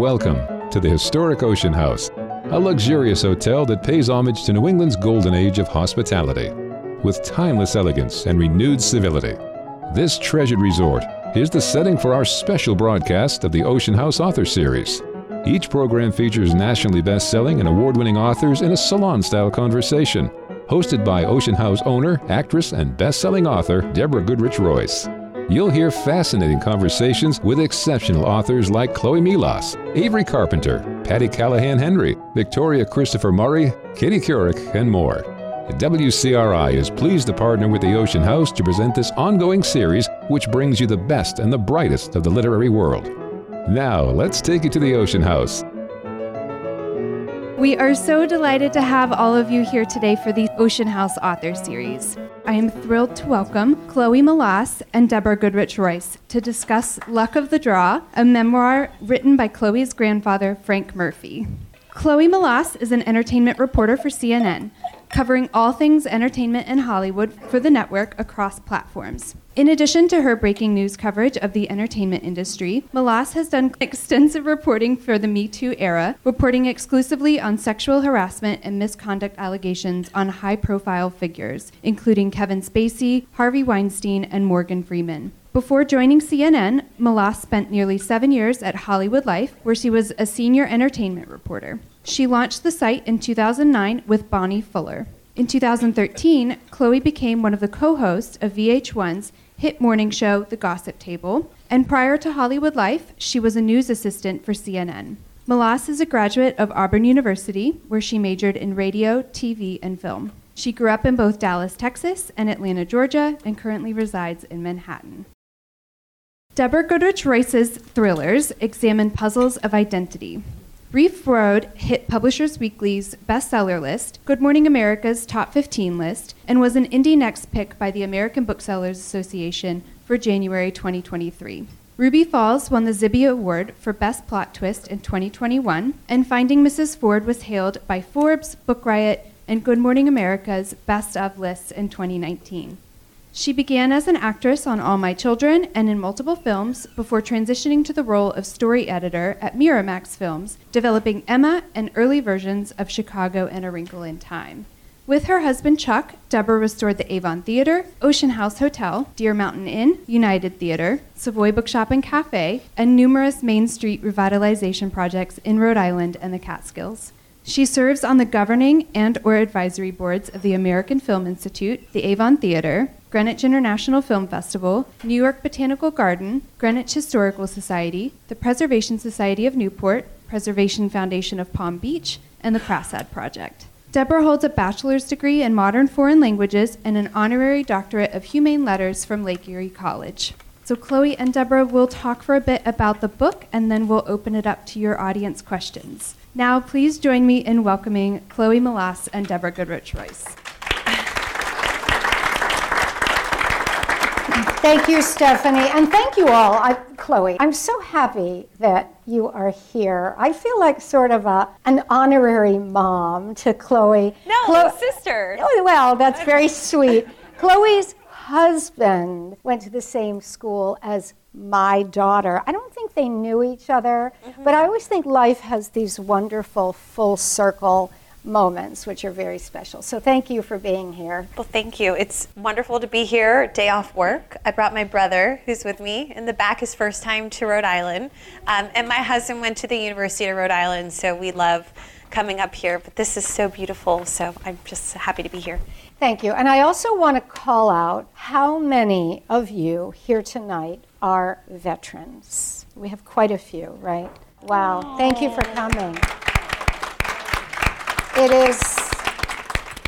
Welcome to the historic Ocean House, a luxurious hotel that pays homage to New England's golden age of hospitality. With timeless elegance and renewed civility, this treasured resort is the setting for our special broadcast of the Ocean House Author Series. Each program features nationally best selling and award winning authors in a salon style conversation, hosted by Ocean House owner, actress, and best selling author Deborah Goodrich Royce. You'll hear fascinating conversations with exceptional authors like Chloe Melas, Avery Carpenter, Patti Callahan Henry, Victoria Christopher Murray, Katie Couric, and more. WCRI is pleased to partner with the Ocean House to present this ongoing series, which brings you the best and the brightest of the literary world. Now, let's take you to the Ocean House. We are so delighted to have all of you here today for the Ocean House Author Series. I am thrilled to welcome Chloe Melas and Deborah Goodrich Royce to discuss Luck of the Draw, a memoir written by Chloe's grandfather, Frank Murphy. Chloe Melas is an entertainment reporter for CNN, covering all things entertainment in Hollywood for the network across platforms. In addition to her breaking news coverage of the entertainment industry, Melas has done extensive reporting for the Me Too era, reporting exclusively on sexual harassment and misconduct allegations on high profile figures, including Kevin Spacey, Harvey Weinstein, and Morgan Freeman. Before joining CNN, Melas spent nearly seven years at Hollywood Life, where she was a senior entertainment reporter. She launched the site in 2009 with Bonnie Fuller. In 2013, Chloe became one of the co hosts of VH1's hit morning show, The Gossip Table, and prior to Hollywood Life, she was a news assistant for CNN. Melas is a graduate of Auburn University, where she majored in radio, TV, and film. She grew up in both Dallas, Texas, and Atlanta, Georgia, and currently resides in Manhattan. Deborah Goodrich Royce's thrillers examine puzzles of identity. Reef Road hit Publishers Weekly's bestseller list, Good Morning America's top 15 list, and was an Indie Next pick by the American Booksellers Association for January 2023. Ruby Falls won the Zibby Award for Best Plot Twist in 2021, and Finding Mrs. Ford was hailed by Forbes, Book Riot, and Good Morning America's Best of lists in 2019. She began as an actress on All My Children and in multiple films before transitioning to the role of story editor at Miramax Films, developing Emma and early versions of Chicago and A Wrinkle in Time. With her husband Chuck, Deborah restored the Avon Theater, Ocean House Hotel, Deer Mountain Inn, United Theater, Savoy Bookshop and Cafe, and numerous Main Street revitalization projects in Rhode Island and the Catskills. She serves on the governing and or advisory boards of the American Film Institute, the Avon Theater, Greenwich International Film Festival, New York Botanical Garden, Greenwich Historical Society, the Preservation Society of Newport, Preservation Foundation of Palm Beach, and the Prasad Project. Deborah holds a bachelor's degree in modern foreign languages and an honorary doctorate of humane letters from Lake Erie College. So, Chloe and Deborah will talk for a bit about the book and then we'll open it up to your audience questions. Now, please join me in welcoming Chloe Melas and Deborah Goodrich Royce. Thank you, Stephanie, and thank you all. I, Chloe, I'm so happy that you are here. I feel like sort of a, an honorary mom to Chloe. No, Chlo- sister. Oh, well, that's very sweet. Chloe's husband went to the same school as my daughter. I don't think they knew each other, mm-hmm. but I always think life has these wonderful full circle moments, which are very special. So thank you for being here. Well, thank you. It's wonderful to be here, day off work. I brought my brother, who's with me in the back, his first time to Rhode Island. Um, and my husband went to the University of Rhode Island, so we love coming up here. But this is so beautiful, so I'm just happy to be here. Thank you. And I also want to call out how many of you here tonight are veterans. We have quite a few, right? Wow. Thank you for coming. It is.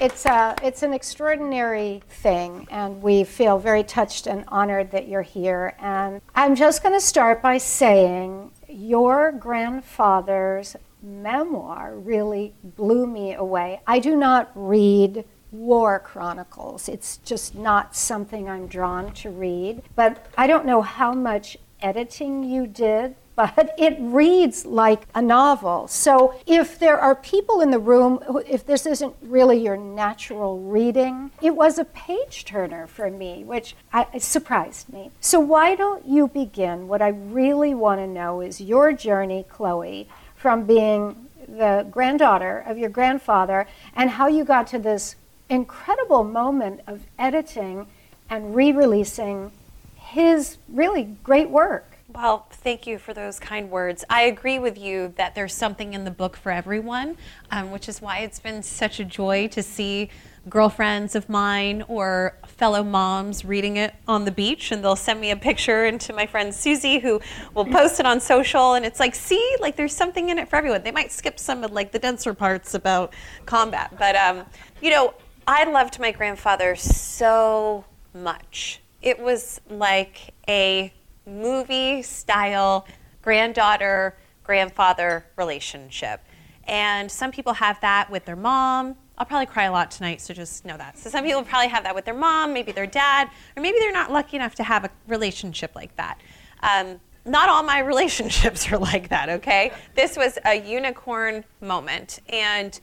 It's, a, it's an extraordinary thing, and we feel very touched and honored that you're here. And I'm just going to start by saying your grandfather's memoir really blew me away. I do not read war chronicles. It's just not something I'm drawn to read. But I don't know how much editing you did but it reads like a novel. So if there are people in the room, if this isn't really your natural reading, it was a page turner for me, which I, surprised me. So why don't you begin? What I really want to know is your journey, Chloe, from being the granddaughter of your grandfather and how you got to this incredible moment of editing and re releasing his really great work. Well, thank you for those kind words. I agree with you that there's something in the book for everyone, um, which is why it's been such a joy to see girlfriends of mine or fellow moms reading it on the beach and they'll send me a picture and to my friend Susie who will post it on social and it's like see like there's something in it for everyone they might skip some of like the denser parts about combat but um, you know I loved my grandfather so much it was like a movie style granddaughter grandfather relationship and some people have that with their mom I'll probably cry a lot tonight, so just know that. So some people probably have that with their mom, maybe their dad, or maybe they're not lucky enough to have a relationship like that. Um, not all my relationships are like that, okay? This was a unicorn moment, and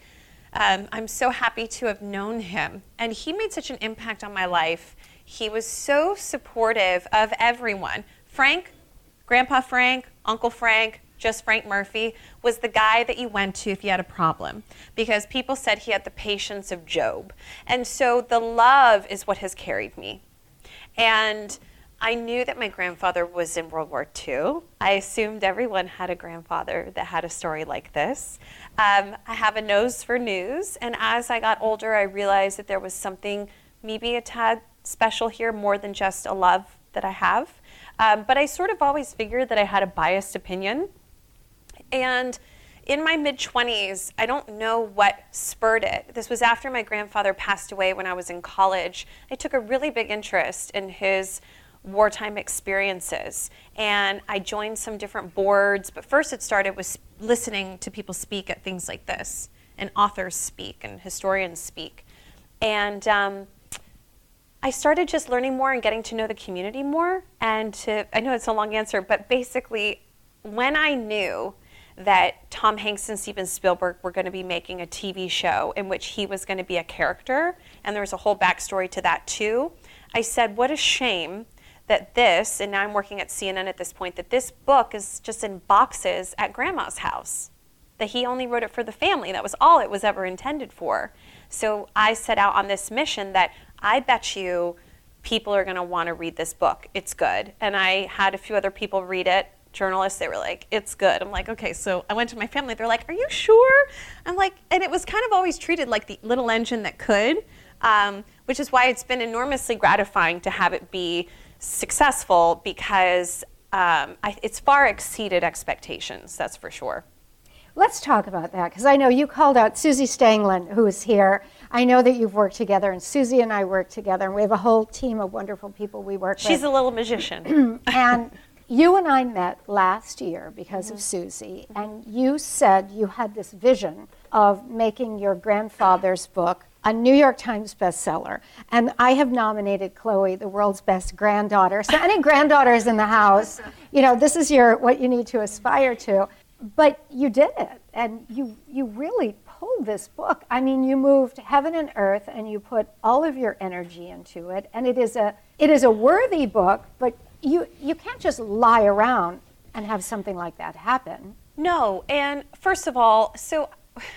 um, I'm so happy to have known him. And he made such an impact on my life. He was so supportive of everyone. Frank, Grandpa Frank, Uncle Frank, just Frank Murphy, was the guy that you went to if you had a problem because people said he had the patience of Job. And so the love is what has carried me. And I knew that my grandfather was in World War II. I assumed everyone had a grandfather that had a story like this. Um, I have a nose for news, and as I got older, I realized that there was something maybe a tad special here more than just a love that I have. Um, but I sort of always figured that I had a biased opinion and in my mid 20s, I don't know what spurred it. This was after my grandfather passed away when I was in college. I took a really big interest in his wartime experiences and I joined some different boards. But first, it started with listening to people speak at things like this, and authors speak, and historians speak. And um, I started just learning more and getting to know the community more. And to, I know it's a long answer, but basically, when I knew that Tom Hanks and Steven Spielberg were going to be making a TV show in which he was going to be a character, and there was a whole backstory to that too. I said, What a shame that this, and now I'm working at CNN at this point, that this book is just in boxes at grandma's house. That he only wrote it for the family. That was all it was ever intended for. So I set out on this mission that I bet you people are going to want to read this book. It's good. And I had a few other people read it journalists, they were like, it's good. I'm like, okay. So I went to my family. They're like, are you sure? I'm like, and it was kind of always treated like the little engine that could, um, which is why it's been enormously gratifying to have it be successful because um, I, it's far exceeded expectations, that's for sure. Let's talk about that because I know you called out Susie Stanglin, who is here. I know that you've worked together, and Susie and I work together, and we have a whole team of wonderful people we work She's with. She's a little magician. and you and I met last year because mm-hmm. of Susie, and you said you had this vision of making your grandfather's book a New York Times bestseller. And I have nominated Chloe the world's best granddaughter. So any granddaughters in the house, you know, this is your what you need to aspire to. But you did it, and you you really pulled this book. I mean, you moved heaven and earth, and you put all of your energy into it. And it is a it is a worthy book, but you, you can't just lie around and have something like that happen. No, and first of all, so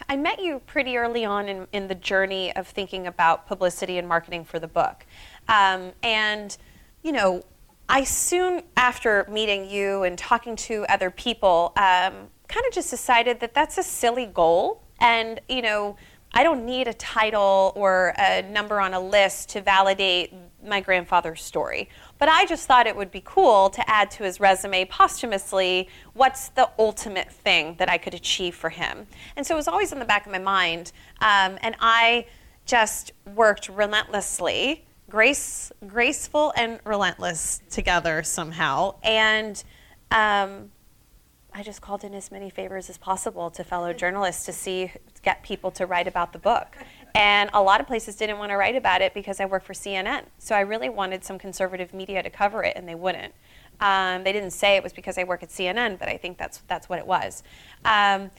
I met you pretty early on in, in the journey of thinking about publicity and marketing for the book. Um, and, you know, I soon after meeting you and talking to other people, um, kind of just decided that that's a silly goal. And, you know, I don't need a title or a number on a list to validate my grandfather's story. But I just thought it would be cool to add to his resume posthumously what's the ultimate thing that I could achieve for him. And so it was always in the back of my mind. Um, and I just worked relentlessly, grace, graceful and relentless together somehow. And um, I just called in as many favors as possible to fellow journalists to see get people to write about the book. And a lot of places didn't want to write about it because I work for CNN. So I really wanted some conservative media to cover it, and they wouldn't. Um, they didn't say it was because I work at CNN, but I think that's that's what it was. Um,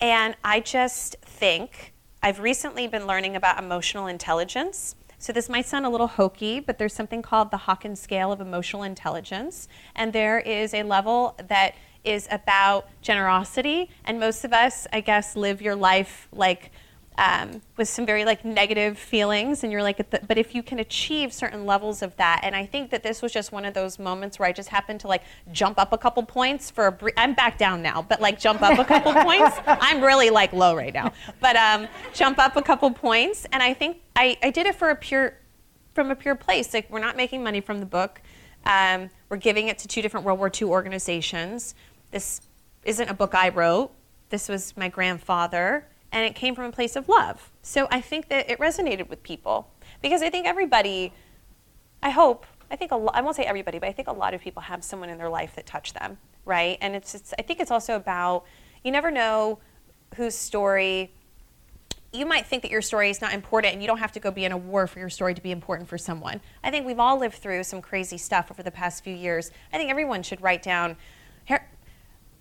and I just think I've recently been learning about emotional intelligence. So this might sound a little hokey, but there's something called the Hawkins scale of emotional intelligence, and there is a level that is about generosity, and most of us, I guess, live your life like um, with some very like negative feelings and you're like the, but if you can achieve certain levels of that and i think that this was just one of those moments where i just happened to like jump up a couple points for a brief i'm back down now but like jump up a couple points i'm really like low right now. But um, jump up a couple points and i think I, I did it for a pure from a pure place. Like we're not making money from the book. Um, we're giving it to two different world war ii organizations. This isn't a book i wrote. This was my grandfather and it came from a place of love. So I think that it resonated with people because I think everybody, I hope, I think a lot, I won't say everybody, but I think a lot of people have someone in their life that touched them, right? And it's, it's I think it's also about you never know whose story you might think that your story is not important and you don't have to go be in a war for your story to be important for someone. I think we've all lived through some crazy stuff over the past few years. I think everyone should write down.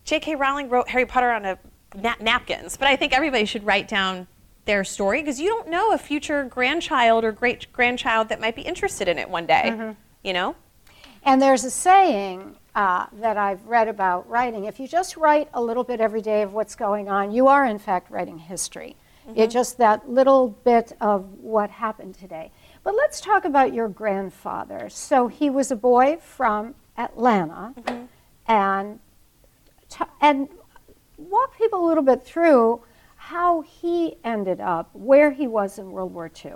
J.K. Rowling wrote Harry Potter on a na- napkins. But I think everybody should write down their story because you don't know a future grandchild or great grandchild that might be interested in it one day. Mm-hmm. You know? And there's a saying uh, that I've read about writing if you just write a little bit every day of what's going on, you are in fact writing history. Mm-hmm. It's just that little bit of what happened today. But let's talk about your grandfather. So he was a boy from Atlanta, mm-hmm. and t- and walk people a little bit through how he ended up where he was in World War II.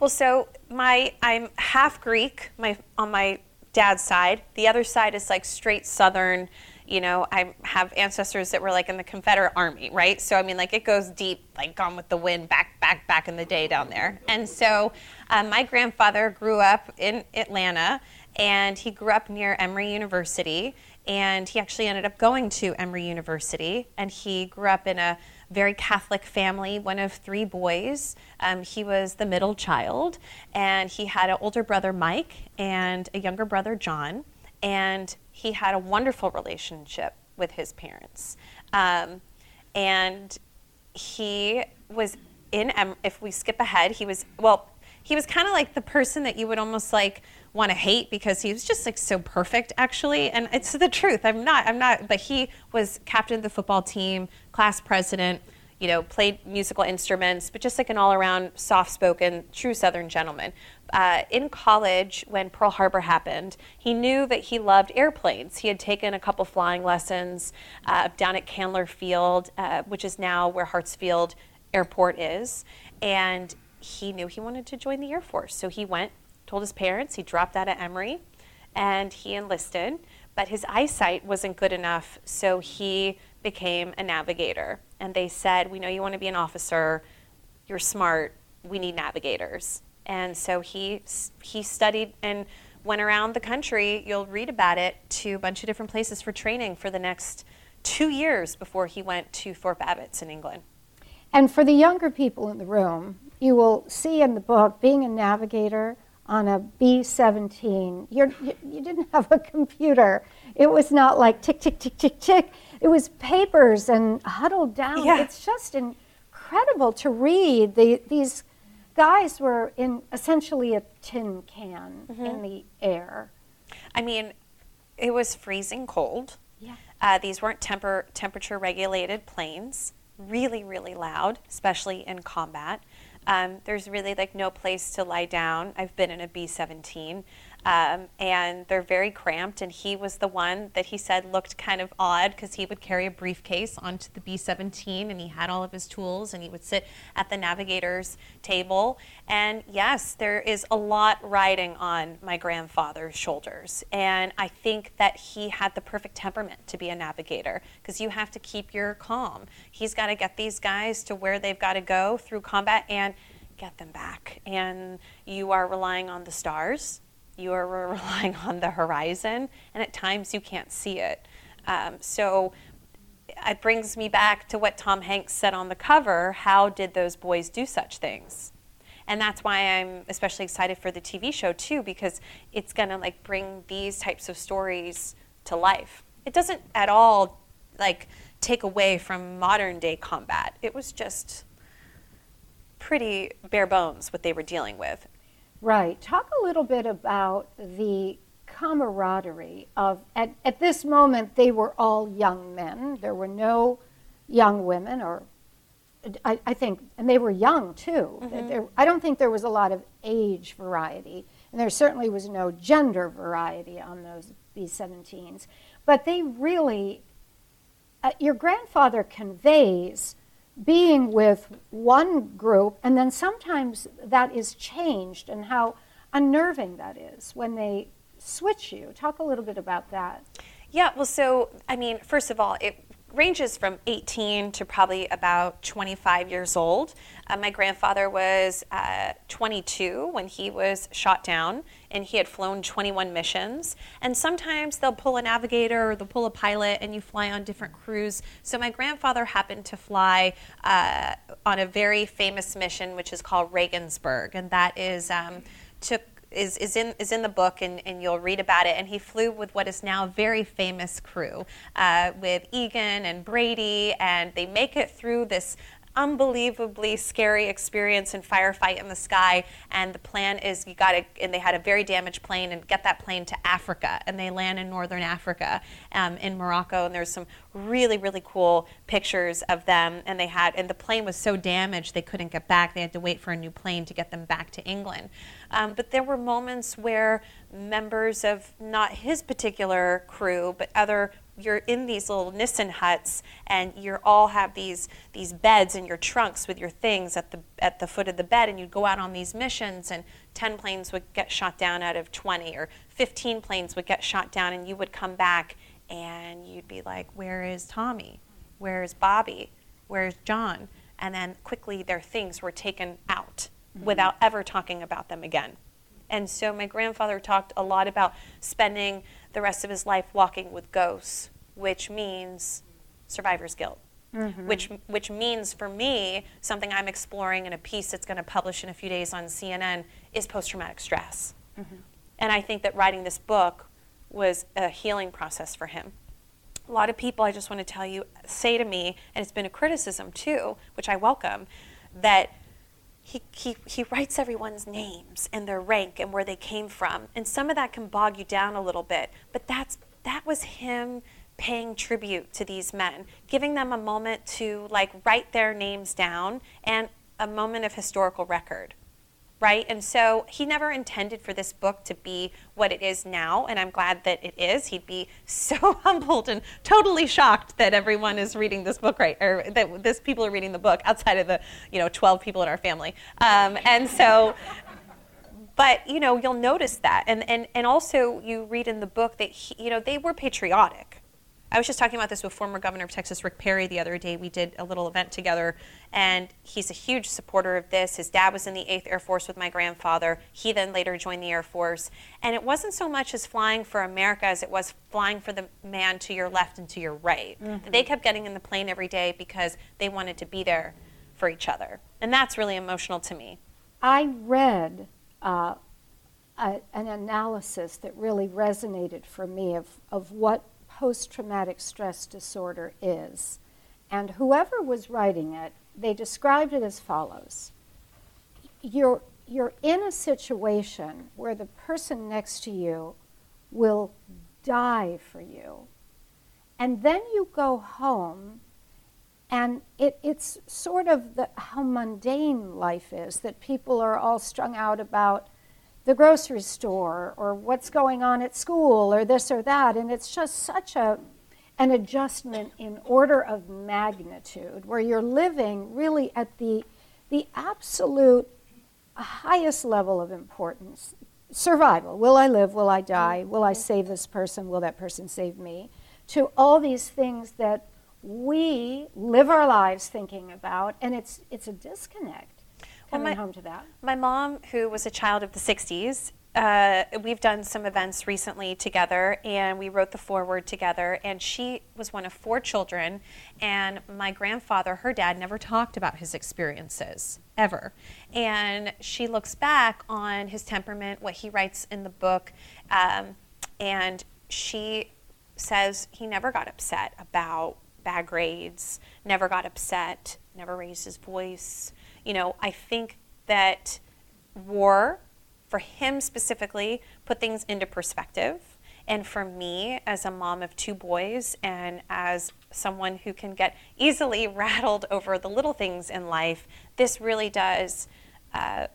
Well, so my I'm half Greek, my on my dad's side. The other side is like straight Southern. You know, I have ancestors that were like in the Confederate Army, right? So I mean, like it goes deep, like Gone with the Wind, back, back, back in the day down there. And so, um, my grandfather grew up in Atlanta, and he grew up near Emory University and he actually ended up going to Emory University, and he grew up in a very Catholic family, one of three boys. Um, he was the middle child, and he had an older brother, Mike, and a younger brother, John, and he had a wonderful relationship with his parents. Um, and he was in, if we skip ahead, he was, well, he was kind of like the person that you would almost like want to hate because he was just like so perfect actually. And it's the truth. I'm not i'm not but he was captain of the football team class president you know played musical instruments but just like an all-around soft-spoken true southern gentleman. Uh, in college when pearl harbor happened he knew that he loved airplanes. He had taken a couple flying lessons uh, down at candler field uh, which is now where hartsfield airport is and he knew he wanted to join the air force. So he went told his parents he dropped out of Emory and he enlisted, but his eyesight wasn't good enough, so he became a navigator. And they said, We know you want to be an officer, you're smart, we need navigators. And so he, he studied and went around the country, you'll read about it, to a bunch of different places for training for the next two years before he went to Thorpe Abbotts in England. And for the younger people in the room, you will see in the book being a navigator on a B17. You're, you, you didn't have a computer. It was not like tick, tick, tick, tick, tick. It was papers and huddled down. Yeah. It's just incredible to read. The, these guys were in essentially a tin can mm-hmm. in the air. I mean, it was freezing cold. Yeah. Uh, these weren't temper, temperature regulated planes. Really, really loud, especially in combat. Um, there's really like no place to lie down. I've been in a B 17. Um, and they're very cramped. And he was the one that he said looked kind of odd because he would carry a briefcase onto the B 17 and he had all of his tools and he would sit at the navigator's table. And yes, there is a lot riding on my grandfather's shoulders. And I think that he had the perfect temperament to be a navigator because you have to keep your calm. He's got to get these guys to where they've got to go through combat and get them back. And you are relying on the stars you are relying on the horizon, and at times you can't see it. Um, so it brings me back to what Tom Hanks said on the cover how did those boys do such things? And that's why I'm especially excited for the TV show too, because it's gonna like bring these types of stories to life. It doesn't at all like take away from modern day combat. It was just pretty bare bones what they were dealing with. Right. Talk a little bit about the camaraderie of, at, at this moment, they were all young men. There were no young women, or I, I think, and they were young too. Mm-hmm. There, I don't think there was a lot of age variety, and there certainly was no gender variety on those B 17s. But they really, uh, your grandfather conveys being with one group, and then sometimes that is changed, and how unnerving that is when they switch you. Talk a little bit about that. Yeah, well, so, I mean, first of all, it ranges from 18 to probably about 25 years old. Uh, my grandfather was uh, 22 when he was shot down, and he had flown 21 missions. And sometimes they'll pull a navigator or they'll pull a pilot, and you fly on different crews. So my grandfather happened to fly uh, on a very famous mission, which is called Regensburg, and that is um, is, is in is in the book, and, and you'll read about it. And he flew with what is now a very famous crew, uh, with Egan and Brady, and they make it through this unbelievably scary experience and firefight in the sky. And the plan is you got to, and they had a very damaged plane, and get that plane to Africa. And they land in northern Africa, um, in Morocco. And there's some really, really cool pictures of them. And they had, and the plane was so damaged they couldn't get back. They had to wait for a new plane to get them back to England. Um, but there were moments where members of not his particular crew, but other you're in these little Nissen huts and you all have these these beds in your trunks with your things at the at the foot of the bed and you'd go out on these missions and 10 planes would get shot down out of 20 or 15 planes would get shot down and you would come back and you'd be like where is Tommy where is Bobby where's John and then quickly their things were taken out mm-hmm. without ever talking about them again and so my grandfather talked a lot about spending the rest of his life walking with ghosts, which means survivor's guilt. Mm-hmm. Which, which means for me, something I'm exploring in a piece that's going to publish in a few days on CNN is post traumatic stress. Mm-hmm. And I think that writing this book was a healing process for him. A lot of people, I just want to tell you, say to me, and it's been a criticism too, which I welcome, that he, he, he writes everyone's names and their rank and where they came from. And some of that can bog you down a little bit, but that's, that was him paying tribute to these men, giving them a moment to like write their names down and a moment of historical record right? And so he never intended for this book to be what it is now, and I'm glad that it is. He'd be so humbled and totally shocked that everyone is reading this book, right? Or that this people are reading the book outside of the, you know, 12 people in our family. Um, and so, but you know, you'll notice that, and and and also you read in the book that he, you know they were patriotic I was just talking about this with former governor of Texas, Rick Perry, the other day. We did a little event together, and he's a huge supporter of this. His dad was in the 8th Air Force with my grandfather. He then later joined the Air Force. And it wasn't so much as flying for America as it was flying for the man to your left and to your right. Mm-hmm. They kept getting in the plane every day because they wanted to be there for each other. And that's really emotional to me. I read uh, a, an analysis that really resonated for me of, of what post traumatic stress disorder is. And whoever was writing it, they described it as follows You're, you're in a situation where the person next to you will die for you. And then you go home, and it, it's sort of the, how mundane life is that people are all strung out about the grocery store or what's going on at school or this or that. And it's just such a, an adjustment in order of magnitude where you're living really at the, the absolute highest level of importance. Survival. Will I live? Will I die? Mm-hmm. Will I save this person? Will that person save me? To all these things that we live our lives thinking about, and it's, it's a disconnect coming my, home to that. My mom, who was a child of the 60s, uh, we've done some events recently together, and we wrote the foreword together. And she was one of four children, and my grandfather, her dad, never talked about his experiences ever. And she looks back on his temperament, what he writes in the book, um, and she says he never got upset about bad grades, never got upset, never raised his voice. You know, I think that war for him specifically, put things into perspective. And for me, as a mom of two boys and as someone who can get easily rattled over the little things in life, this really does uh,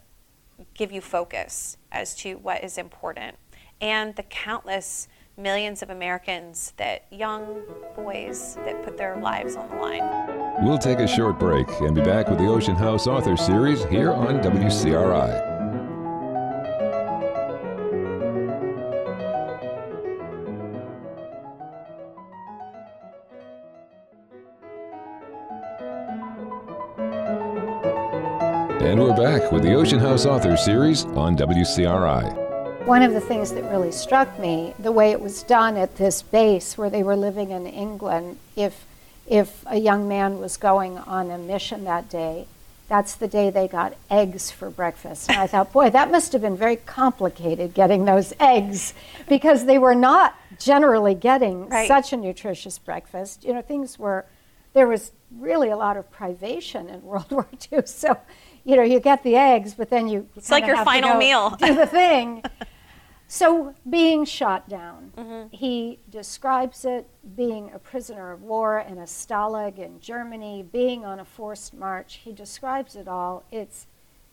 give you focus as to what is important. And the countless millions of Americans that young boys that put their lives on the line. We'll take a short break and be back with the Ocean House Author Series here on WCRI. And we're back with the Ocean House Author Series on WCRI. One of the things that really struck me, the way it was done at this base where they were living in England, if, if a young man was going on a mission that day, that's the day they got eggs for breakfast. And I thought, boy, that must have been very complicated getting those eggs because they were not generally getting right. such a nutritious breakfast. You know, things were, there was really a lot of privation in World War II. So you know, you get the eggs, but then you. It's like your final meal. do the thing. so being shot down, mm-hmm. he describes it being a prisoner of war in a stalag in Germany, being on a forced march. He describes it all. It's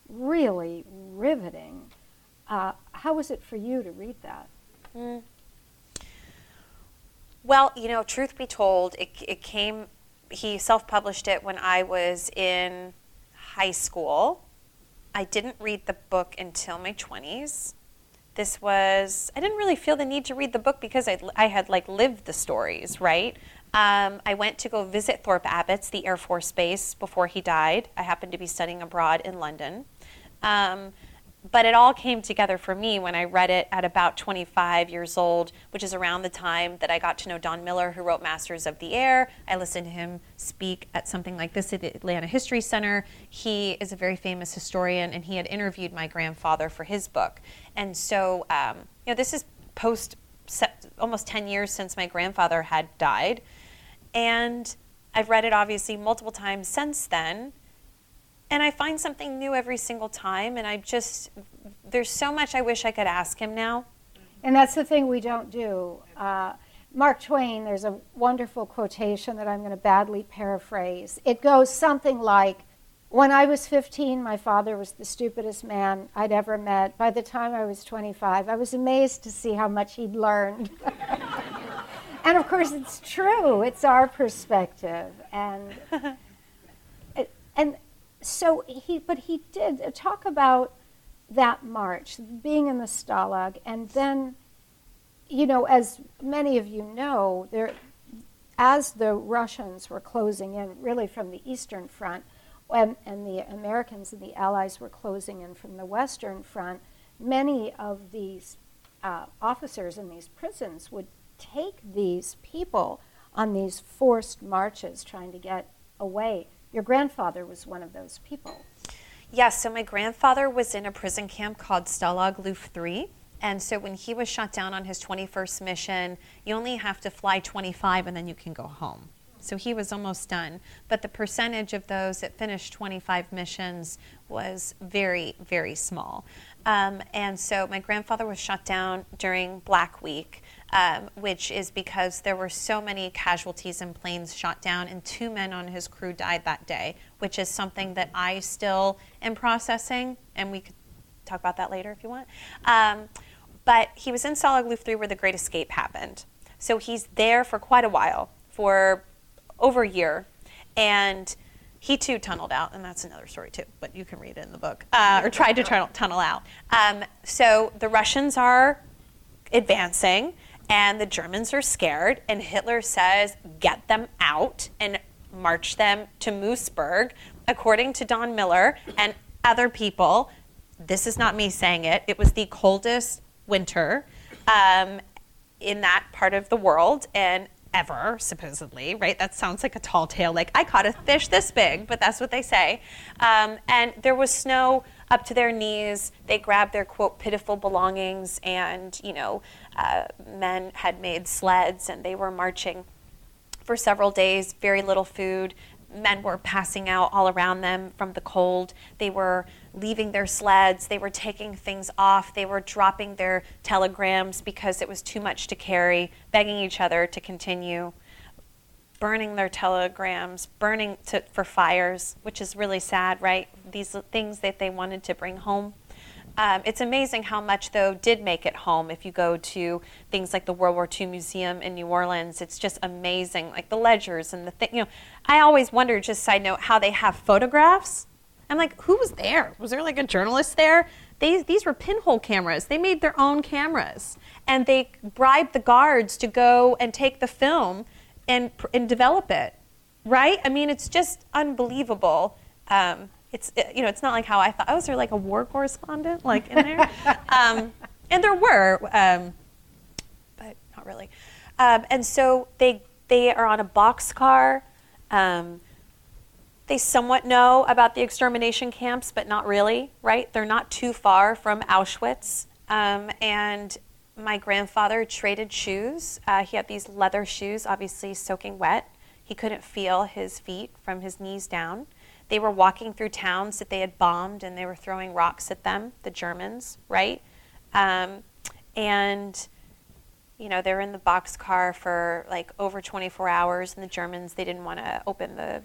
really riveting. Uh, how was it for you to read that? Mm. Well, you know, truth be told, it, it came, he self published it when I was in high school. I didn't read the book until my 20s. This was, I didn't really feel the need to read the book because I, I had like lived the stories, right? Um, I went to go visit Thorpe Abbotts, the Air Force Base, before he died. I happened to be studying abroad in London. Um, but it all came together for me when I read it at about 25 years old, which is around the time that I got to know Don Miller, who wrote Masters of the Air. I listened to him speak at something like this at the Atlanta History Center. He is a very famous historian, and he had interviewed my grandfather for his book. And so, um, you know, this is post almost 10 years since my grandfather had died. And I've read it obviously multiple times since then and I find something new every single time. And I just, there's so much I wish I could ask him now. And that's the thing we don't do. Uh, Mark Twain, there's a wonderful quotation that I'm going to badly paraphrase. It goes something like, when I was 15, my father was the stupidest man I'd ever met. By the time I was 25, I was amazed to see how much he'd learned. and of course, it's true. It's our perspective. And, and so he, but he did uh, talk about that march, being in the Stalag, and then, you know, as many of you know, there, as the Russians were closing in, really from the Eastern Front, and, and the Americans and the Allies were closing in from the Western Front, many of these uh, officers in these prisons would take these people on these forced marches trying to get away your grandfather was one of those people. Yes, so my grandfather was in a prison camp called Stalag Luft 3. And so when he was shot down on his 21st mission, you only have to fly 25 and then you can go home. So he was almost done. But the percentage of those that finished 25 missions was very, very small. Um, and so my grandfather was shot down during Black Week um, which is because there were so many casualties and planes shot down, and two men on his crew died that day, which is something that I still am processing, and we could talk about that later if you want. Um, but he was in Luft 3 where the Great Escape happened. So he's there for quite a while, for over a year, and he too tunneled out, and that's another story too, but you can read it in the book, uh, or tried to tunnel, tunnel out. Um, so the Russians are advancing and the Germans are scared, and Hitler says, get them out and march them to Moosburg. According to Don Miller and other people, this is not me saying it, it was the coldest winter um, in that part of the world and ever, supposedly, right? That sounds like a tall tale. Like, I caught a fish this big, but that's what they say. Um, and there was snow up to their knees. They grabbed their, quote, pitiful belongings, and, you know, uh, men had made sleds and they were marching for several days, very little food. Men were passing out all around them from the cold. They were leaving their sleds. They were taking things off. They were dropping their telegrams because it was too much to carry, begging each other to continue, burning their telegrams, burning to, for fires, which is really sad, right? These things that they wanted to bring home. Um, it's amazing how much, though, did make it home. If you go to things like the World War II Museum in New Orleans, it's just amazing. Like the ledgers and the thing. You know, I always wonder, just side note, how they have photographs I'm like, who was there? Was there like a journalist there? They, these were pinhole cameras. They made their own cameras. And they bribed the guards to go and take the film and, and develop it. Right? I mean, it's just unbelievable. Um, it's, you know, it's not like how I thought. Oh, was there like a war correspondent like in there? um, and there were, um, but not really. Um, and so they, they are on a boxcar. Um, they somewhat know about the extermination camps, but not really, right? They're not too far from Auschwitz. Um, and my grandfather traded shoes. Uh, he had these leather shoes, obviously soaking wet. He couldn't feel his feet from his knees down. They were walking through towns that they had bombed and they were throwing rocks at them, the Germans, right? Um, and, you know, they were in the boxcar for like over 24 hours, and the Germans, they didn't want to open the,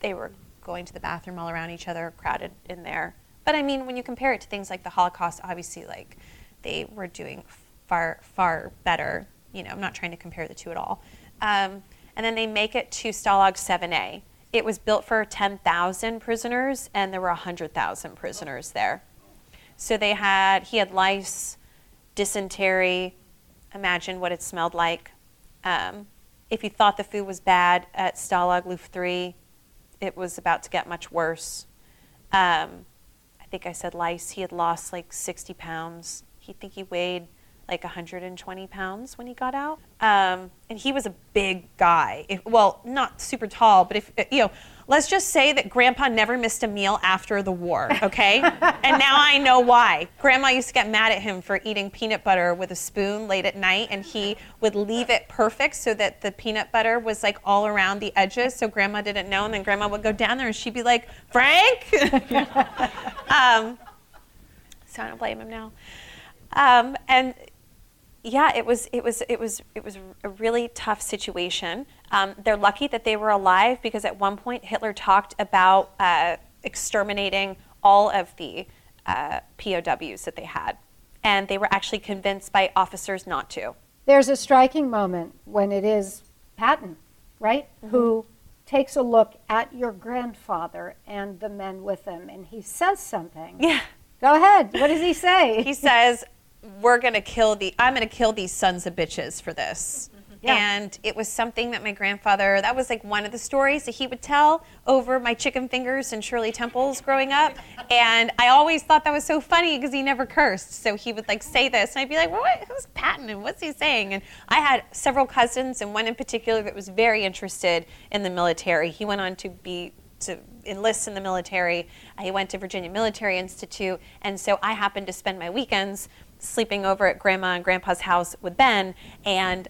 they were going to the bathroom all around each other, crowded in there. But I mean, when you compare it to things like the Holocaust, obviously, like they were doing far, far better. You know, I'm not trying to compare the two at all. Um, and then they make it to Stalag 7A. It was built for 10,000 prisoners, and there were 100,000 prisoners there. So they had, he had lice, dysentery. Imagine what it smelled like. Um, if you thought the food was bad at Stalag Luft 3, it was about to get much worse. Um, I think I said lice. He had lost like 60 pounds. He think he weighed like 120 pounds when he got out. Um, and he was a big guy. If, well, not super tall, but if, you know, let's just say that grandpa never missed a meal after the war, okay? and now I know why. Grandma used to get mad at him for eating peanut butter with a spoon late at night, and he would leave it perfect so that the peanut butter was like all around the edges so grandma didn't know. And then grandma would go down there and she'd be like, Frank? um, so I don't blame him now. Um, and yeah, it was it was it was it was a really tough situation. Um, they're lucky that they were alive because at one point Hitler talked about uh, exterminating all of the uh, POWs that they had, and they were actually convinced by officers not to. There's a striking moment when it is Patton, right, mm-hmm. who takes a look at your grandfather and the men with him, and he says something. Yeah. Go ahead. What does he say? he says, we're going to kill the i'm going to kill these sons of bitches for this. Yeah. and it was something that my grandfather that was like one of the stories that he would tell over my chicken fingers and shirley temples growing up. And i always thought that was so funny because he never cursed. So he would like say this and i'd be like well, what who's patton and what's he saying? And i had several cousins and one in particular that was very interested in the military. He went on to be to enlist in the military. He went to Virginia Military Institute, and so I happened to spend my weekends sleeping over at grandma and grandpa's house with Ben, and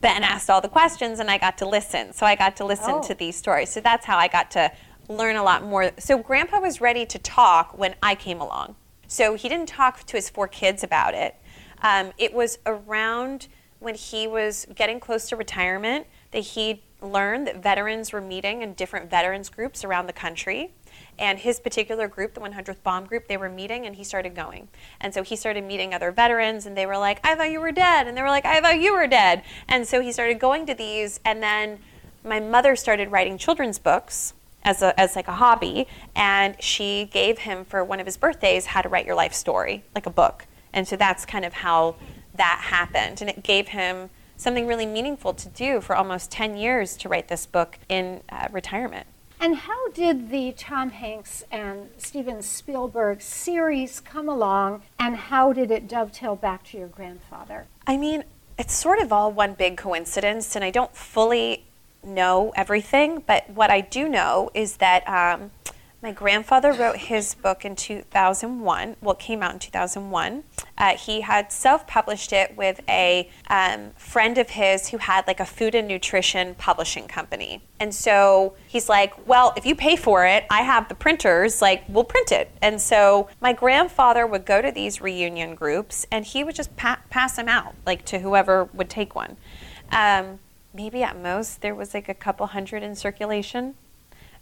Ben asked all the questions, and I got to listen. So I got to listen oh. to these stories. So that's how I got to learn a lot more. So grandpa was ready to talk when I came along. So he didn't talk to his four kids about it. Um, it was around when he was getting close to retirement that he learned that veterans were meeting in different veterans groups around the country. And his particular group, the 100th Bomb Group, they were meeting and he started going. And so he started meeting other veterans and they were like, I thought you were dead. And they were like, I thought you were dead. And so he started going to these. And then my mother started writing children's books as, a, as like a hobby. And she gave him for one of his birthdays how to write your life story, like a book. And so that's kind of how that happened. And it gave him something really meaningful to do for almost 10 years to write this book in uh, retirement. And how did the Tom Hanks and Steven Spielberg series come along, and how did it dovetail back to your grandfather? I mean, it's sort of all one big coincidence, and I don't fully know everything, but what I do know is that um, my grandfather wrote his book in 2001. Well, it came out in 2001. Uh, he had self published it with a um, friend of his who had like a food and nutrition publishing company. And so he's like, Well, if you pay for it, I have the printers, like, we'll print it. And so my grandfather would go to these reunion groups and he would just pa- pass them out, like, to whoever would take one. Um, maybe at most there was like a couple hundred in circulation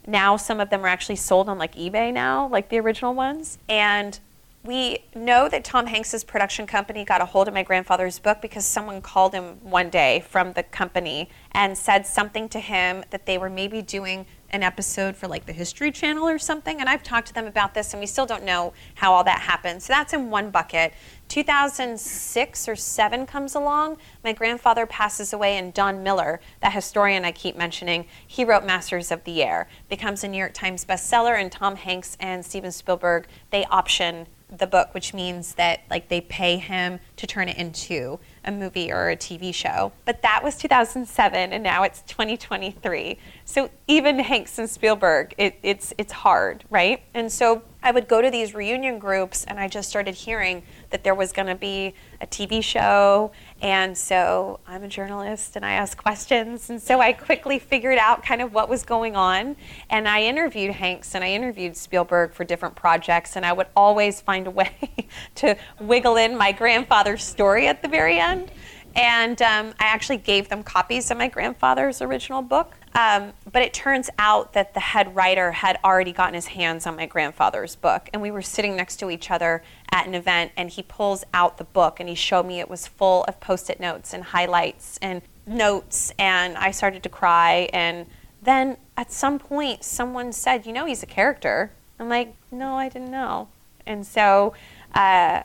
now some of them are actually sold on like eBay now, like the original ones. And we know that Tom Hanks's production company got a hold of my grandfather's book because someone called him one day from the company and said something to him that they were maybe doing an episode for like the History Channel or something. And I've talked to them about this, and we still don't know how all that happened. So that's in one bucket. 2006 or 7 comes along. My grandfather passes away, and Don Miller, that historian I keep mentioning, he wrote Masters of the Air, becomes a New York Times bestseller, and Tom Hanks and Steven Spielberg, they option the book, which means that like they pay him to turn it into a movie or a TV show. But that was 2007, and now it's 2023. So even Hanks and Spielberg, it, it's it's hard, right? And so I would go to these reunion groups, and I just started hearing that there was going to be a TV show. And so I'm a journalist, and I ask questions, and so I quickly figured out kind of what was going on. And I interviewed Hanks and I interviewed Spielberg for different projects, and I would always find a way to wiggle in my grandfather's story at the very end. And um, I actually gave them copies of my grandfather's original book. Um, but it turns out that the head writer had already gotten his hands on my grandfather's book. And we were sitting next to each other at an event, and he pulls out the book and he showed me it was full of post it notes and highlights and notes. And I started to cry. And then at some point, someone said, You know, he's a character. I'm like, No, I didn't know. And so, uh,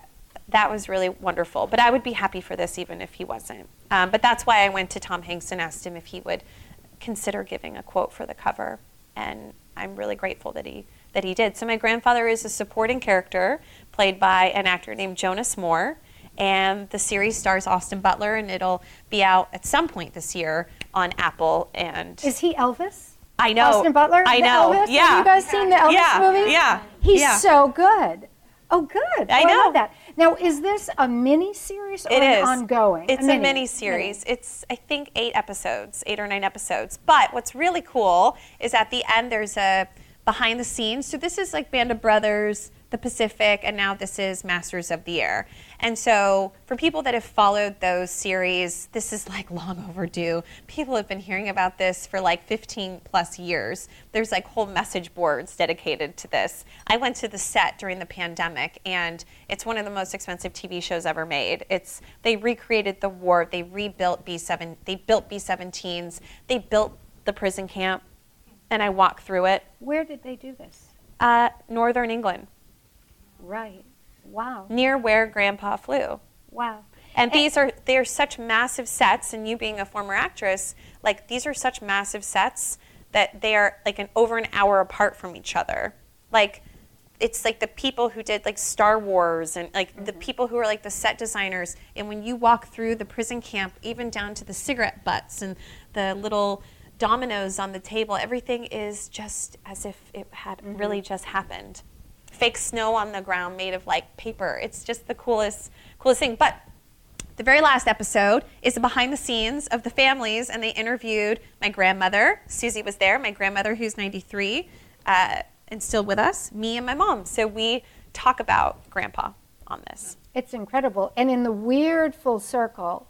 that was really wonderful. But I would be happy for this even if he wasn't. Um, but that's why I went to Tom Hanks and asked him if he would consider giving a quote for the cover. And I'm really grateful that he that he did. So my grandfather is a supporting character played by an actor named Jonas Moore. And the series stars Austin Butler, and it'll be out at some point this year on Apple. And is he Elvis? I know Austin Butler. I know. Elvis? Yeah. Have you guys seen the Elvis yeah. movie? Yeah. He's yeah. so good. Oh, good. I Oh, know. love that. Now, is this a mini series or It an is ongoing? It's a mini series. It's I think eight episodes, eight or nine episodes. But what's really cool is at the end there's a behind the scenes. So this is like Band of Brothers, The Pacific, and now this is Masters of the Air. And so for people that have followed those series, this is like long overdue. People have been hearing about this for like 15 plus years. There's like whole message boards dedicated to this. I went to the set during the pandemic and it's one of the most expensive TV shows ever made. It's they recreated the war, they rebuilt B7, they built B17s, they built the prison camp and I walked through it. Where did they do this? Uh, Northern England, Right. Wow. near where Grandpa flew. Wow. And these are they're such massive sets, and you being a former actress, like these are such massive sets that they are like an over an hour apart from each other. Like it's like the people who did like Star Wars and like the mm-hmm. people who are like the set designers. And when you walk through the prison camp, even down to the cigarette butts and the little dominoes on the table, everything is just as if it had really mm-hmm. just happened. Fake snow on the ground made of like paper. It's just the coolest, coolest thing. But the very last episode is the behind the scenes of the families, and they interviewed my grandmother. Susie was there, my grandmother, who's 93 uh, and still with us, me and my mom. So we talk about grandpa on this. It's incredible. And in the weird full circle,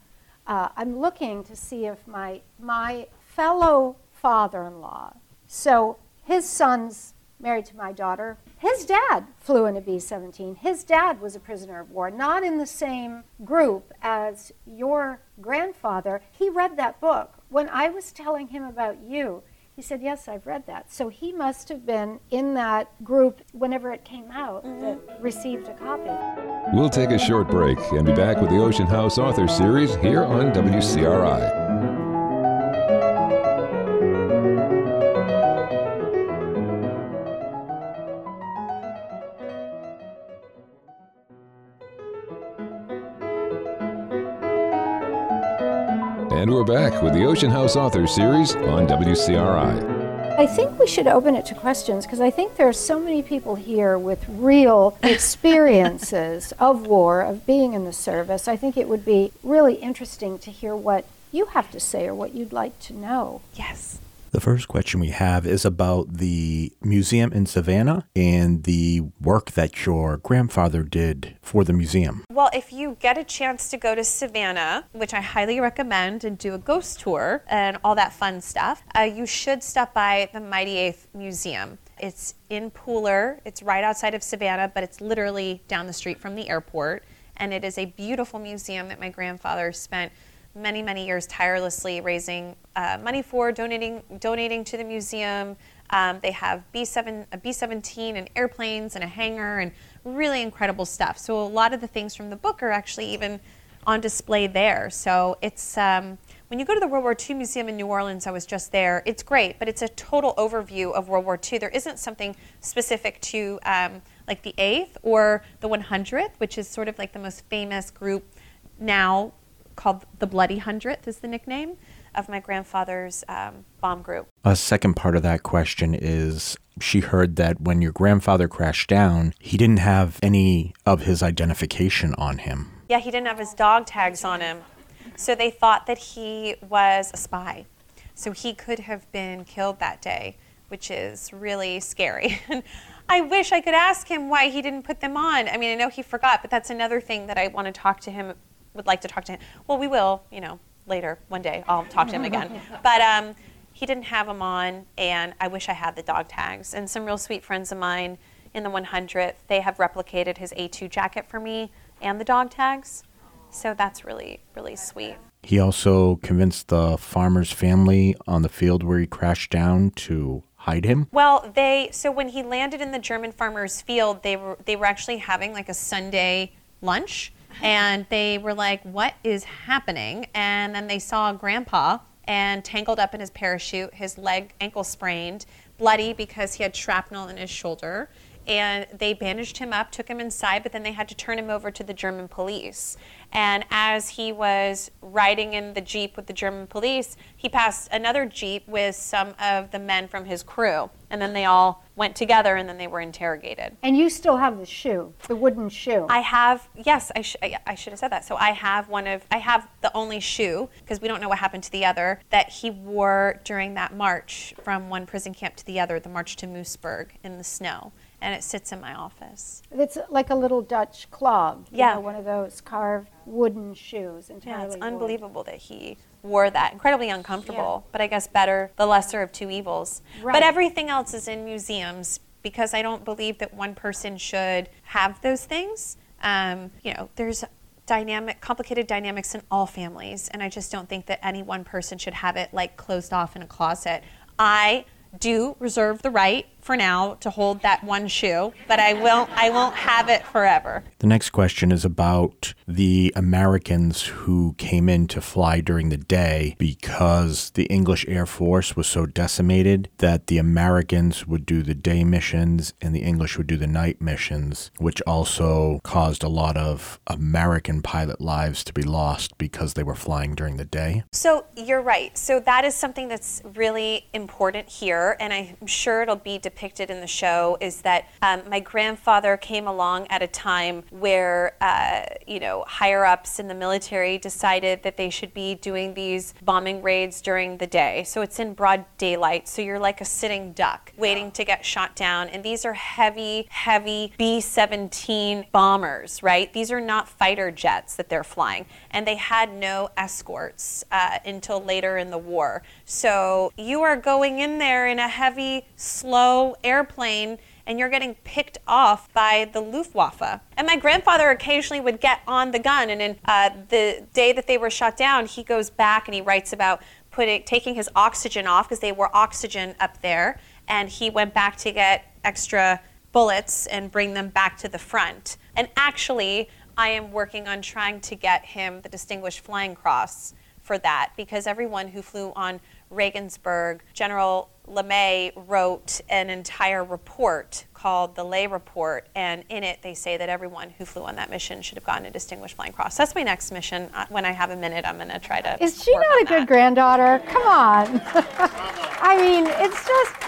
uh, I'm looking to see if my my fellow father-in-law. So his son's married to my daughter. His dad flew in a B-17. His dad was a prisoner of war, not in the same group as your grandfather. He read that book. When I was telling him about you, he said, Yes, I've read that. So he must have been in that group whenever it came out mm-hmm. that received a copy. We'll take a short break and be back with the Ocean House Author Series here on WCRI. We're back with the Ocean House Authors Series on WCRI. I think we should open it to questions because I think there are so many people here with real experiences of war, of being in the service. I think it would be really interesting to hear what you have to say or what you'd like to know. Yes. The first question we have is about the museum in Savannah and the work that your grandfather did for the museum. Well, if you get a chance to go to Savannah, which I highly recommend, and do a ghost tour and all that fun stuff, uh, you should stop by the Mighty Eighth Museum. It's in Pooler, it's right outside of Savannah, but it's literally down the street from the airport. And it is a beautiful museum that my grandfather spent many, many years tirelessly raising uh, money for, donating, donating to the museum. Um, they have B7, a B-17 and airplanes and a hangar and really incredible stuff. So a lot of the things from the book are actually even on display there. So it's um, when you go to the World War II Museum in New Orleans, I was just there. It's great, but it's a total overview of World War II. There isn't something specific to um, like the 8th or the 100th, which is sort of like the most famous group now called the Bloody Hundredth is the nickname of my grandfather's um, bomb group. A second part of that question is she heard that when your grandfather crashed down, he didn't have any of his identification on him. Yeah, he didn't have his dog tags on him. So they thought that he was a spy. So he could have been killed that day, which is really scary. I wish I could ask him why he didn't put them on. I mean, I know he forgot, but that's another thing that I want to talk to him would like to talk to him. Well, we will, you know, later one day. I'll talk to him again. But um, he didn't have them on, and I wish I had the dog tags. And some real sweet friends of mine in the 100th, they have replicated his A2 jacket for me and the dog tags. So that's really, really sweet. He also convinced the farmer's family on the field where he crashed down to hide him? Well, they so when he landed in the German farmer's field, they were they were actually having like a Sunday lunch and they were like, What is happening? And then they saw Grandpa and tangled up in his parachute, his leg, ankle sprained, bloody because he had shrapnel in his shoulder and they bandaged him up, took him inside, but then they had to turn him over to the German police. And as he was riding in the Jeep with the German police, he passed another Jeep with some of the men from his crew. And then they all went together and then they were interrogated. And you still have the shoe, the wooden shoe. I have, yes, I, sh- I, I should have said that. So I have one of, I have the only shoe, because we don't know what happened to the other, that he wore during that march from one prison camp to the other, the march to Moosburg in the snow and it sits in my office. It's like a little Dutch clog. Yeah. Know, one of those carved wooden shoes. Entirely yeah, it's wood. unbelievable that he wore that. Incredibly uncomfortable, yeah. but I guess better, the lesser of two evils. Right. But everything else is in museums because I don't believe that one person should have those things. Um, you know, there's dynamic, complicated dynamics in all families, and I just don't think that any one person should have it like closed off in a closet. I do reserve the right for now to hold that one shoe, but I won't I won't have it forever. The next question is about the Americans who came in to fly during the day because the English Air Force was so decimated that the Americans would do the day missions and the English would do the night missions, which also caused a lot of American pilot lives to be lost because they were flying during the day. So you're right. So that is something that's really important here, and I'm sure it'll be depicted in the show is that um, my grandfather came along at a time where, uh, you know, higher ups in the military decided that they should be doing these bombing raids during the day. So it's in broad daylight. So you're like a sitting duck waiting to get shot down. And these are heavy, heavy B 17 bombers, right? These are not fighter jets that they're flying. And they had no escorts uh, until later in the war. So you are going in there in a heavy, slow, airplane and you're getting picked off by the Luftwaffe. And my grandfather occasionally would get on the gun, and in uh, the day that they were shot down, he goes back and he writes about putting taking his oxygen off because they were oxygen up there, and he went back to get extra bullets and bring them back to the front. And actually, I am working on trying to get him the Distinguished Flying Cross for that because everyone who flew on Regensburg, General LeMay wrote an entire report called the Lay Report, and in it they say that everyone who flew on that mission should have gotten a Distinguished Flying Cross. That's my next mission. Uh, when I have a minute, I'm going to try to. Is she not a good that. granddaughter? Come on. I mean, it's just.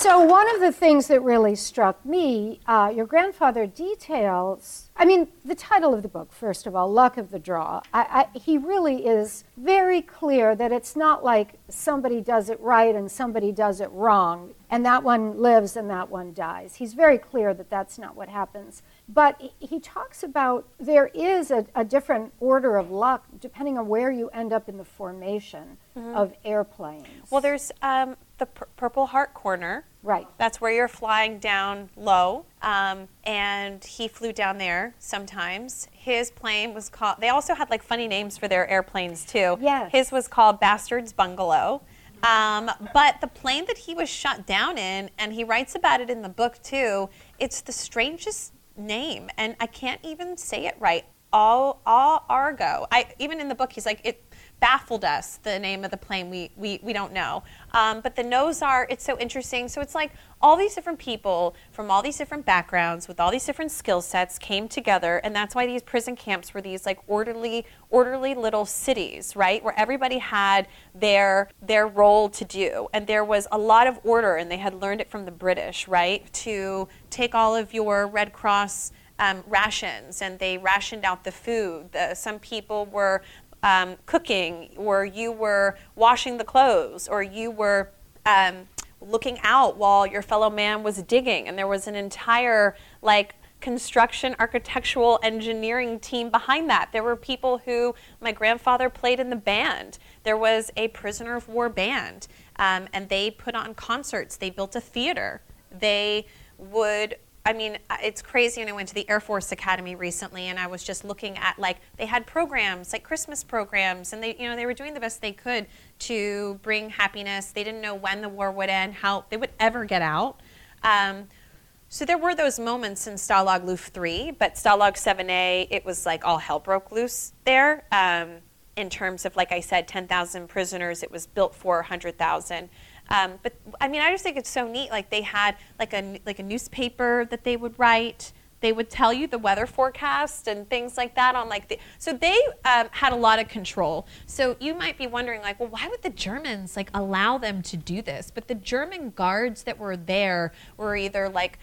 So, one of the things that really struck me, uh, your grandfather details, I mean, the title of the book, first of all, Luck of the Draw. I, I, he really is very clear that it's not like somebody does it right and somebody does it wrong, and that one lives and that one dies. He's very clear that that's not what happens. But he- talks about there is a, a different order of luck depending on where you end up in the formation of airplanes. Well, there's um, the pur- Purple Heart Corner. Right. That's where you're flying down low. Um, and he flew down there sometimes. His plane was called, they also had like funny names for their airplanes too. Yes. His was called Bastard's Bungalow. Um, but the plane that he was shot down in, and he writes about it in the book too, it's the strangest name. And I can't even say it right. All, all Argo. I, even in the book, he's like, it baffled us the name of the plane we, we, we don't know. Um, but the nose are it's so interesting. So it's like all these different people from all these different backgrounds with all these different skill sets came together and that's why these prison camps were these like orderly orderly little cities right where everybody had their their role to do. And there was a lot of order and they had learned it from the british right to take all of your red cross um, rations and they rationed out the food. The, some people were um, cooking, or you were washing the clothes, or you were um, looking out while your fellow man was digging. And there was an entire like construction, architectural, engineering team behind that. There were people who my grandfather played in the band. There was a prisoner of war band, um, and they put on concerts. They built a theater. They would I mean, uh, it's crazy. And I went to the Air Force Academy recently, and I was just looking at like they had programs, like Christmas programs, and they, you know, they were doing the best they could to bring happiness. They didn't know when the war would end, how they would ever get out. Um, so there were those moments in Stalag Luft 3, but Stalag 7A, it was like all hell broke loose there. Um, in terms of, like I said, 10,000 prisoners, it was built for 100,000. Um, but I mean, I just think it's so neat. Like they had like a like a newspaper that they would write. They would tell you the weather forecast and things like that on like the. So they um, had a lot of control. So you might be wondering like, well, why would the Germans like allow them to do this? But the German guards that were there were either like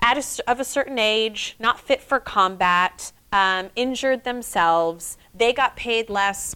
at a, of a certain age, not fit for combat, um, injured themselves. They got paid less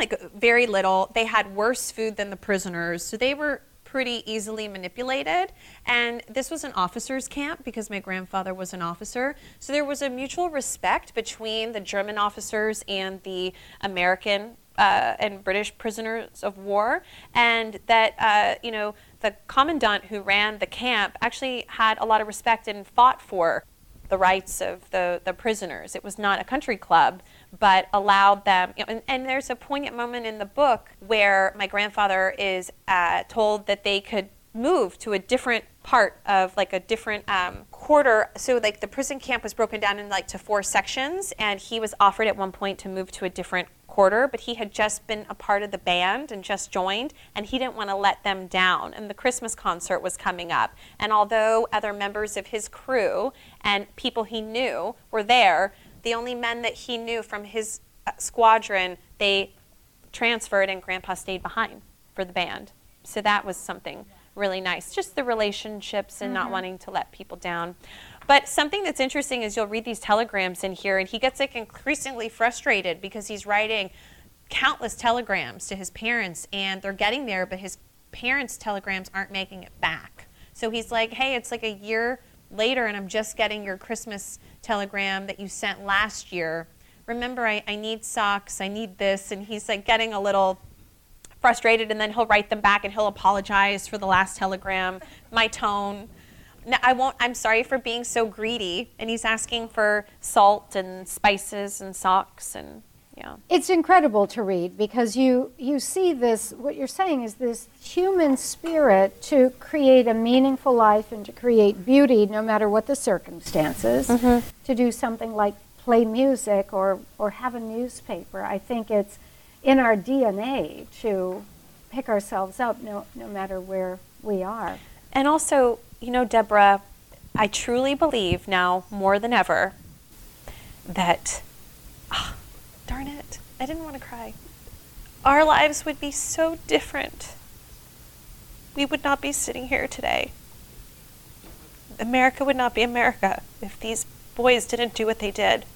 like very little. They had worse food than the prisoners, so they were pretty easily manipulated. And this was an officers' camp because my grandfather was an officer. So there was a mutual respect between the German officers and the American uh, and British prisoners of war, and that uh, you know the commandant who ran the camp actually had a lot of respect and fought for the rights of the, the prisoners. It was not a country club, but allowed them. You know, and, and there's a poignant moment in the book where my grandfather is uh, told that they could move to a different part of like a different um, quarter. So like the prison camp was broken down in like to four sections, and he was offered at one point to move to a different quarter, but he had just been a part of the band and just joined, and he didn't want to let them down. And the Christmas concert was coming up. And although other members of his crew and people he knew were there, the only men that he knew from his uh, squadron, they transferred, and Grandpa stayed behind for the band. So that was something really nice. Just the relationships and not wanting to let people down. But something that's interesting is you'll read these telegrams in here, and he gets like increasingly frustrated because he's writing countless telegrams to his parents, and they're getting there, but his parents' telegrams aren't making it back. So he's like, hey, it's like a year later, and I'm just getting your Christmas telegram that you sent last year. Remember, I, I need socks, I need this. And he's like getting a little frustrated, and then he'll write them back and he'll apologize for the last telegram, my tone. No, I won't. I'm sorry for being so greedy. And he's asking for salt and spices and socks and yeah. It's incredible to read because you, you see this, what you're saying is this human spirit to create a meaningful life and to create beauty no matter what the circumstances, mm-hmm. to do something like play music or, or have a newspaper. I think it's, in our DNA to pick ourselves up no, no matter where we are. And also, you know, Deborah, I truly believe now more than ever that, I didn't want to cry. Our lives would be so different. We would not be sitting here today. America would not be America if these boys didn't do what they did.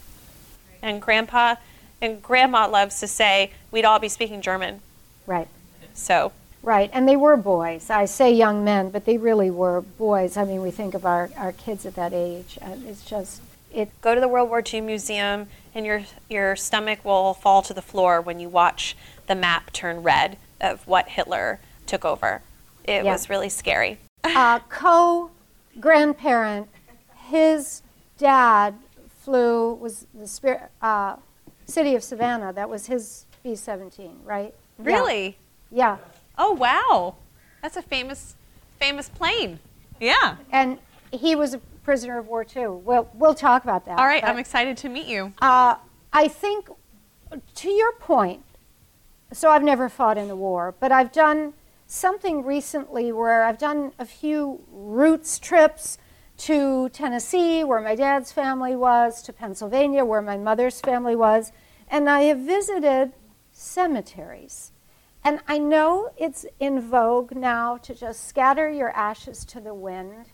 And grandpa and grandma loves to say we'd all be speaking German. Right. So, Right, and they were boys. I say young men, but they really were boys. I mean, we think of our, our kids at that age. Uh, it's just, it, go to the World War II museum and your your stomach will fall to the floor when you watch the map turn red of what Hitler took over. It Yeah. was really scary. uh, co grandparent, his dad flew, was the spirit, uh, city of Savannah. That was his B 17, right? Yeah. Really? Yeah. Oh wow. That's a famous famous plane. Yeah. And he was a prisoner of war too. We'll, we'll talk about that. All right, but- I'm excited to meet you. Uh, I think, to your point, so I've never fought in a war, but I've done something recently where I've done a few roots trips to Tennessee, where my dad's family was, to Pennsylvania, where my mother's family was, and I have visited cemeteries. And I know it's in vogue now to just scatter your ashes to the wind,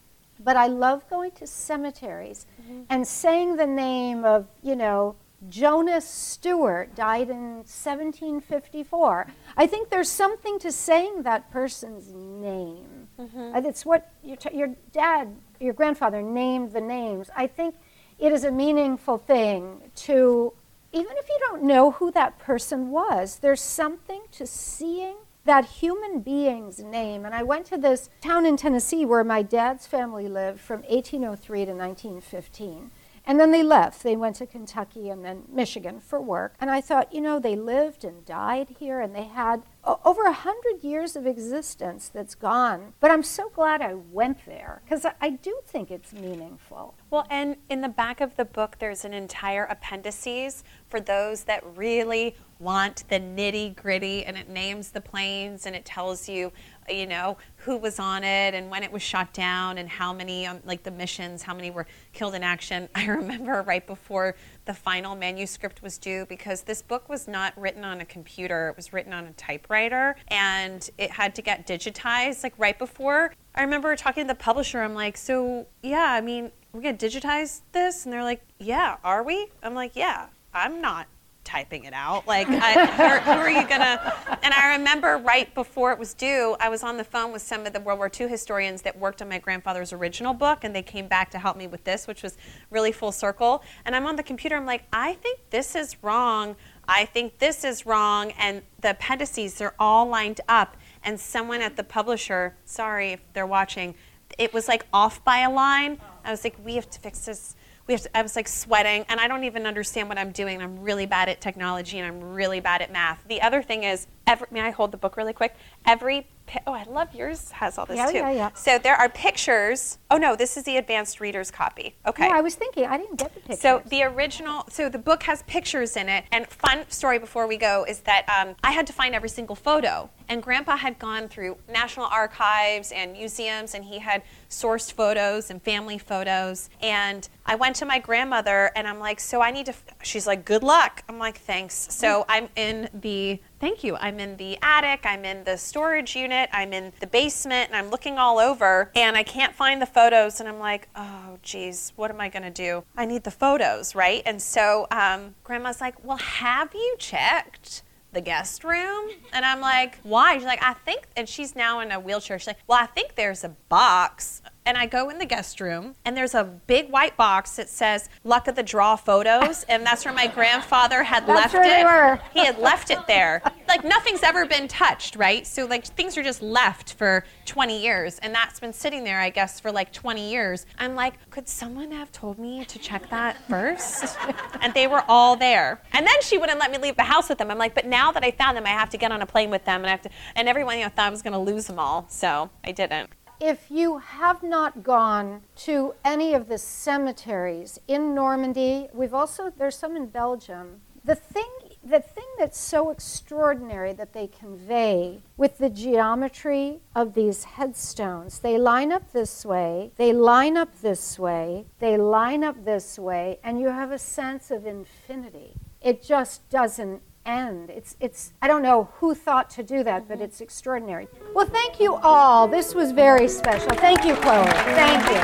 but I love going to cemeteries and saying the name of, you know, Jonas Stewart died in 1754. I think there's something to saying that person's name. Uh, It's what your, t- your dad, your grandfather named the names. I think it is a meaningful thing to, even if you don't know who that person was, there's something to seeing that human being's name. And I went to this town in Tennessee where my dad's family lived from 1803 to 1915. And then they left. They went to Kentucky and then Michigan for work. And I thought, you know, they lived and died here and they had over a hundred years of existence that's gone. But I'm so glad I went there because I do think it's meaningful. Well, and in the back of the book, there's an entire appendices for those that really want the nitty gritty, and it names the planes and it tells you, you know, who was on it and when it was shot down and how many, um, like the missions, how many were killed in action. I remember right before the final manuscript was due because this book was not written on a computer, it was written on a typewriter and it had to get digitized like right before. I remember talking to the publisher, I'm like, so yeah, I mean, we're gonna digitize this? And they're like, yeah, are we? I'm like, yeah, I'm not typing it out. Like, I, who, are you gonna? And I remember right before it was due, I was on the phone with some of the World War II historians that worked on my grandfather's original book, and they came back to help me with this, which was really full circle. And I'm on the computer, I'm like, I think this is wrong. I think this is wrong. And the appendices, they're all lined up. And someone at the publisher, sorry if they're watching, it was like off by a line. I was like, we have to fix this. We have to, I was like sweating, and I don't even understand what I'm doing. I'm really bad at technology, and I'm really bad at math. The other thing is, every, may I hold the book really quick? Every oh, I love yours has all this Yeah, too. yeah, yeah. So there are pictures. Oh no, this is the advanced reader's copy. Okay. Yeah, I was thinking, I didn't get the picture. So the original, so the book has pictures in it. And fun story before we go is that um, I had to find every single photo. And Grandpa had gone through National Archives and museums, and he had sourced photos and family photos. And I went to my grandmother, and I'm like, so I need to. f-" She's like, good luck. I'm like, thanks. So I'm in the. Thank you. I'm in the attic. I'm in the storage unit. I'm in the basement, and I'm looking all over, and I can't find the photos. And I'm like, oh, geez, what am I going to do? I need the photos, right? And so um, Grandma's like, well, have you checked? The guest room and i'm like why? She's like i think and she's now in a wheelchair. She's like well i think there's a box and i go in the guest room and there's a big white box that says luck of the draw photos and that's where my grandfather had That's left it. were. he had left it there. Like nothing's ever been touched right? So like things are just left for 20 years and that's been sitting there i guess for like 20 years. I'm like could someone have told me to check that first? And they were all there. And then she wouldn't let me leave the house with them. I'm like but now that i found them i have to get on a plane with them and i have to and everyone you know, thought i was going to lose them all so i didn't if you have not gone to any of the cemeteries in Normandy, we've also there's some in Belgium. The thing the thing that's so extraordinary that they convey with the geometry of these headstones, they line up this way, they line up this way, they line up this way, and you have a sense of infinity. It just doesn't end. It's, it's, I don't know who thought to do that, but mm-hmm. it's extraordinary. Well, thank you all. This was very special. Thank you, Chloe. Thank you.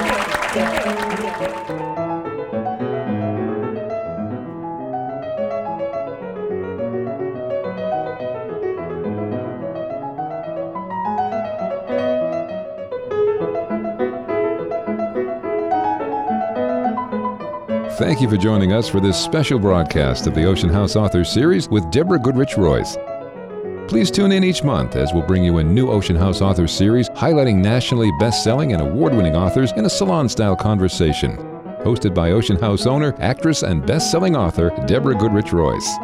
Thank you for joining us for this special broadcast of the Ocean House Authors Series with Deborah Goodrich Royce. Please tune in each month as we'll bring you a new Ocean House Authors Series highlighting nationally best-selling and award-winning authors in a salon-style conversation. Hosted by Ocean House owner, actress, and best-selling author Deborah Goodrich Royce.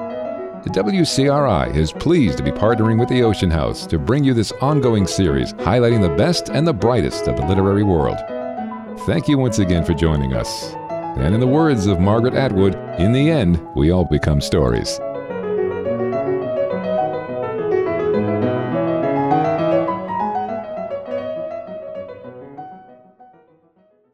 The WCRI is pleased to be partnering with the Ocean House to bring you this ongoing series highlighting the best and the brightest of the literary world. Thank you once again for joining us. And in the words of Margaret Atwood, in the end, we all become stories.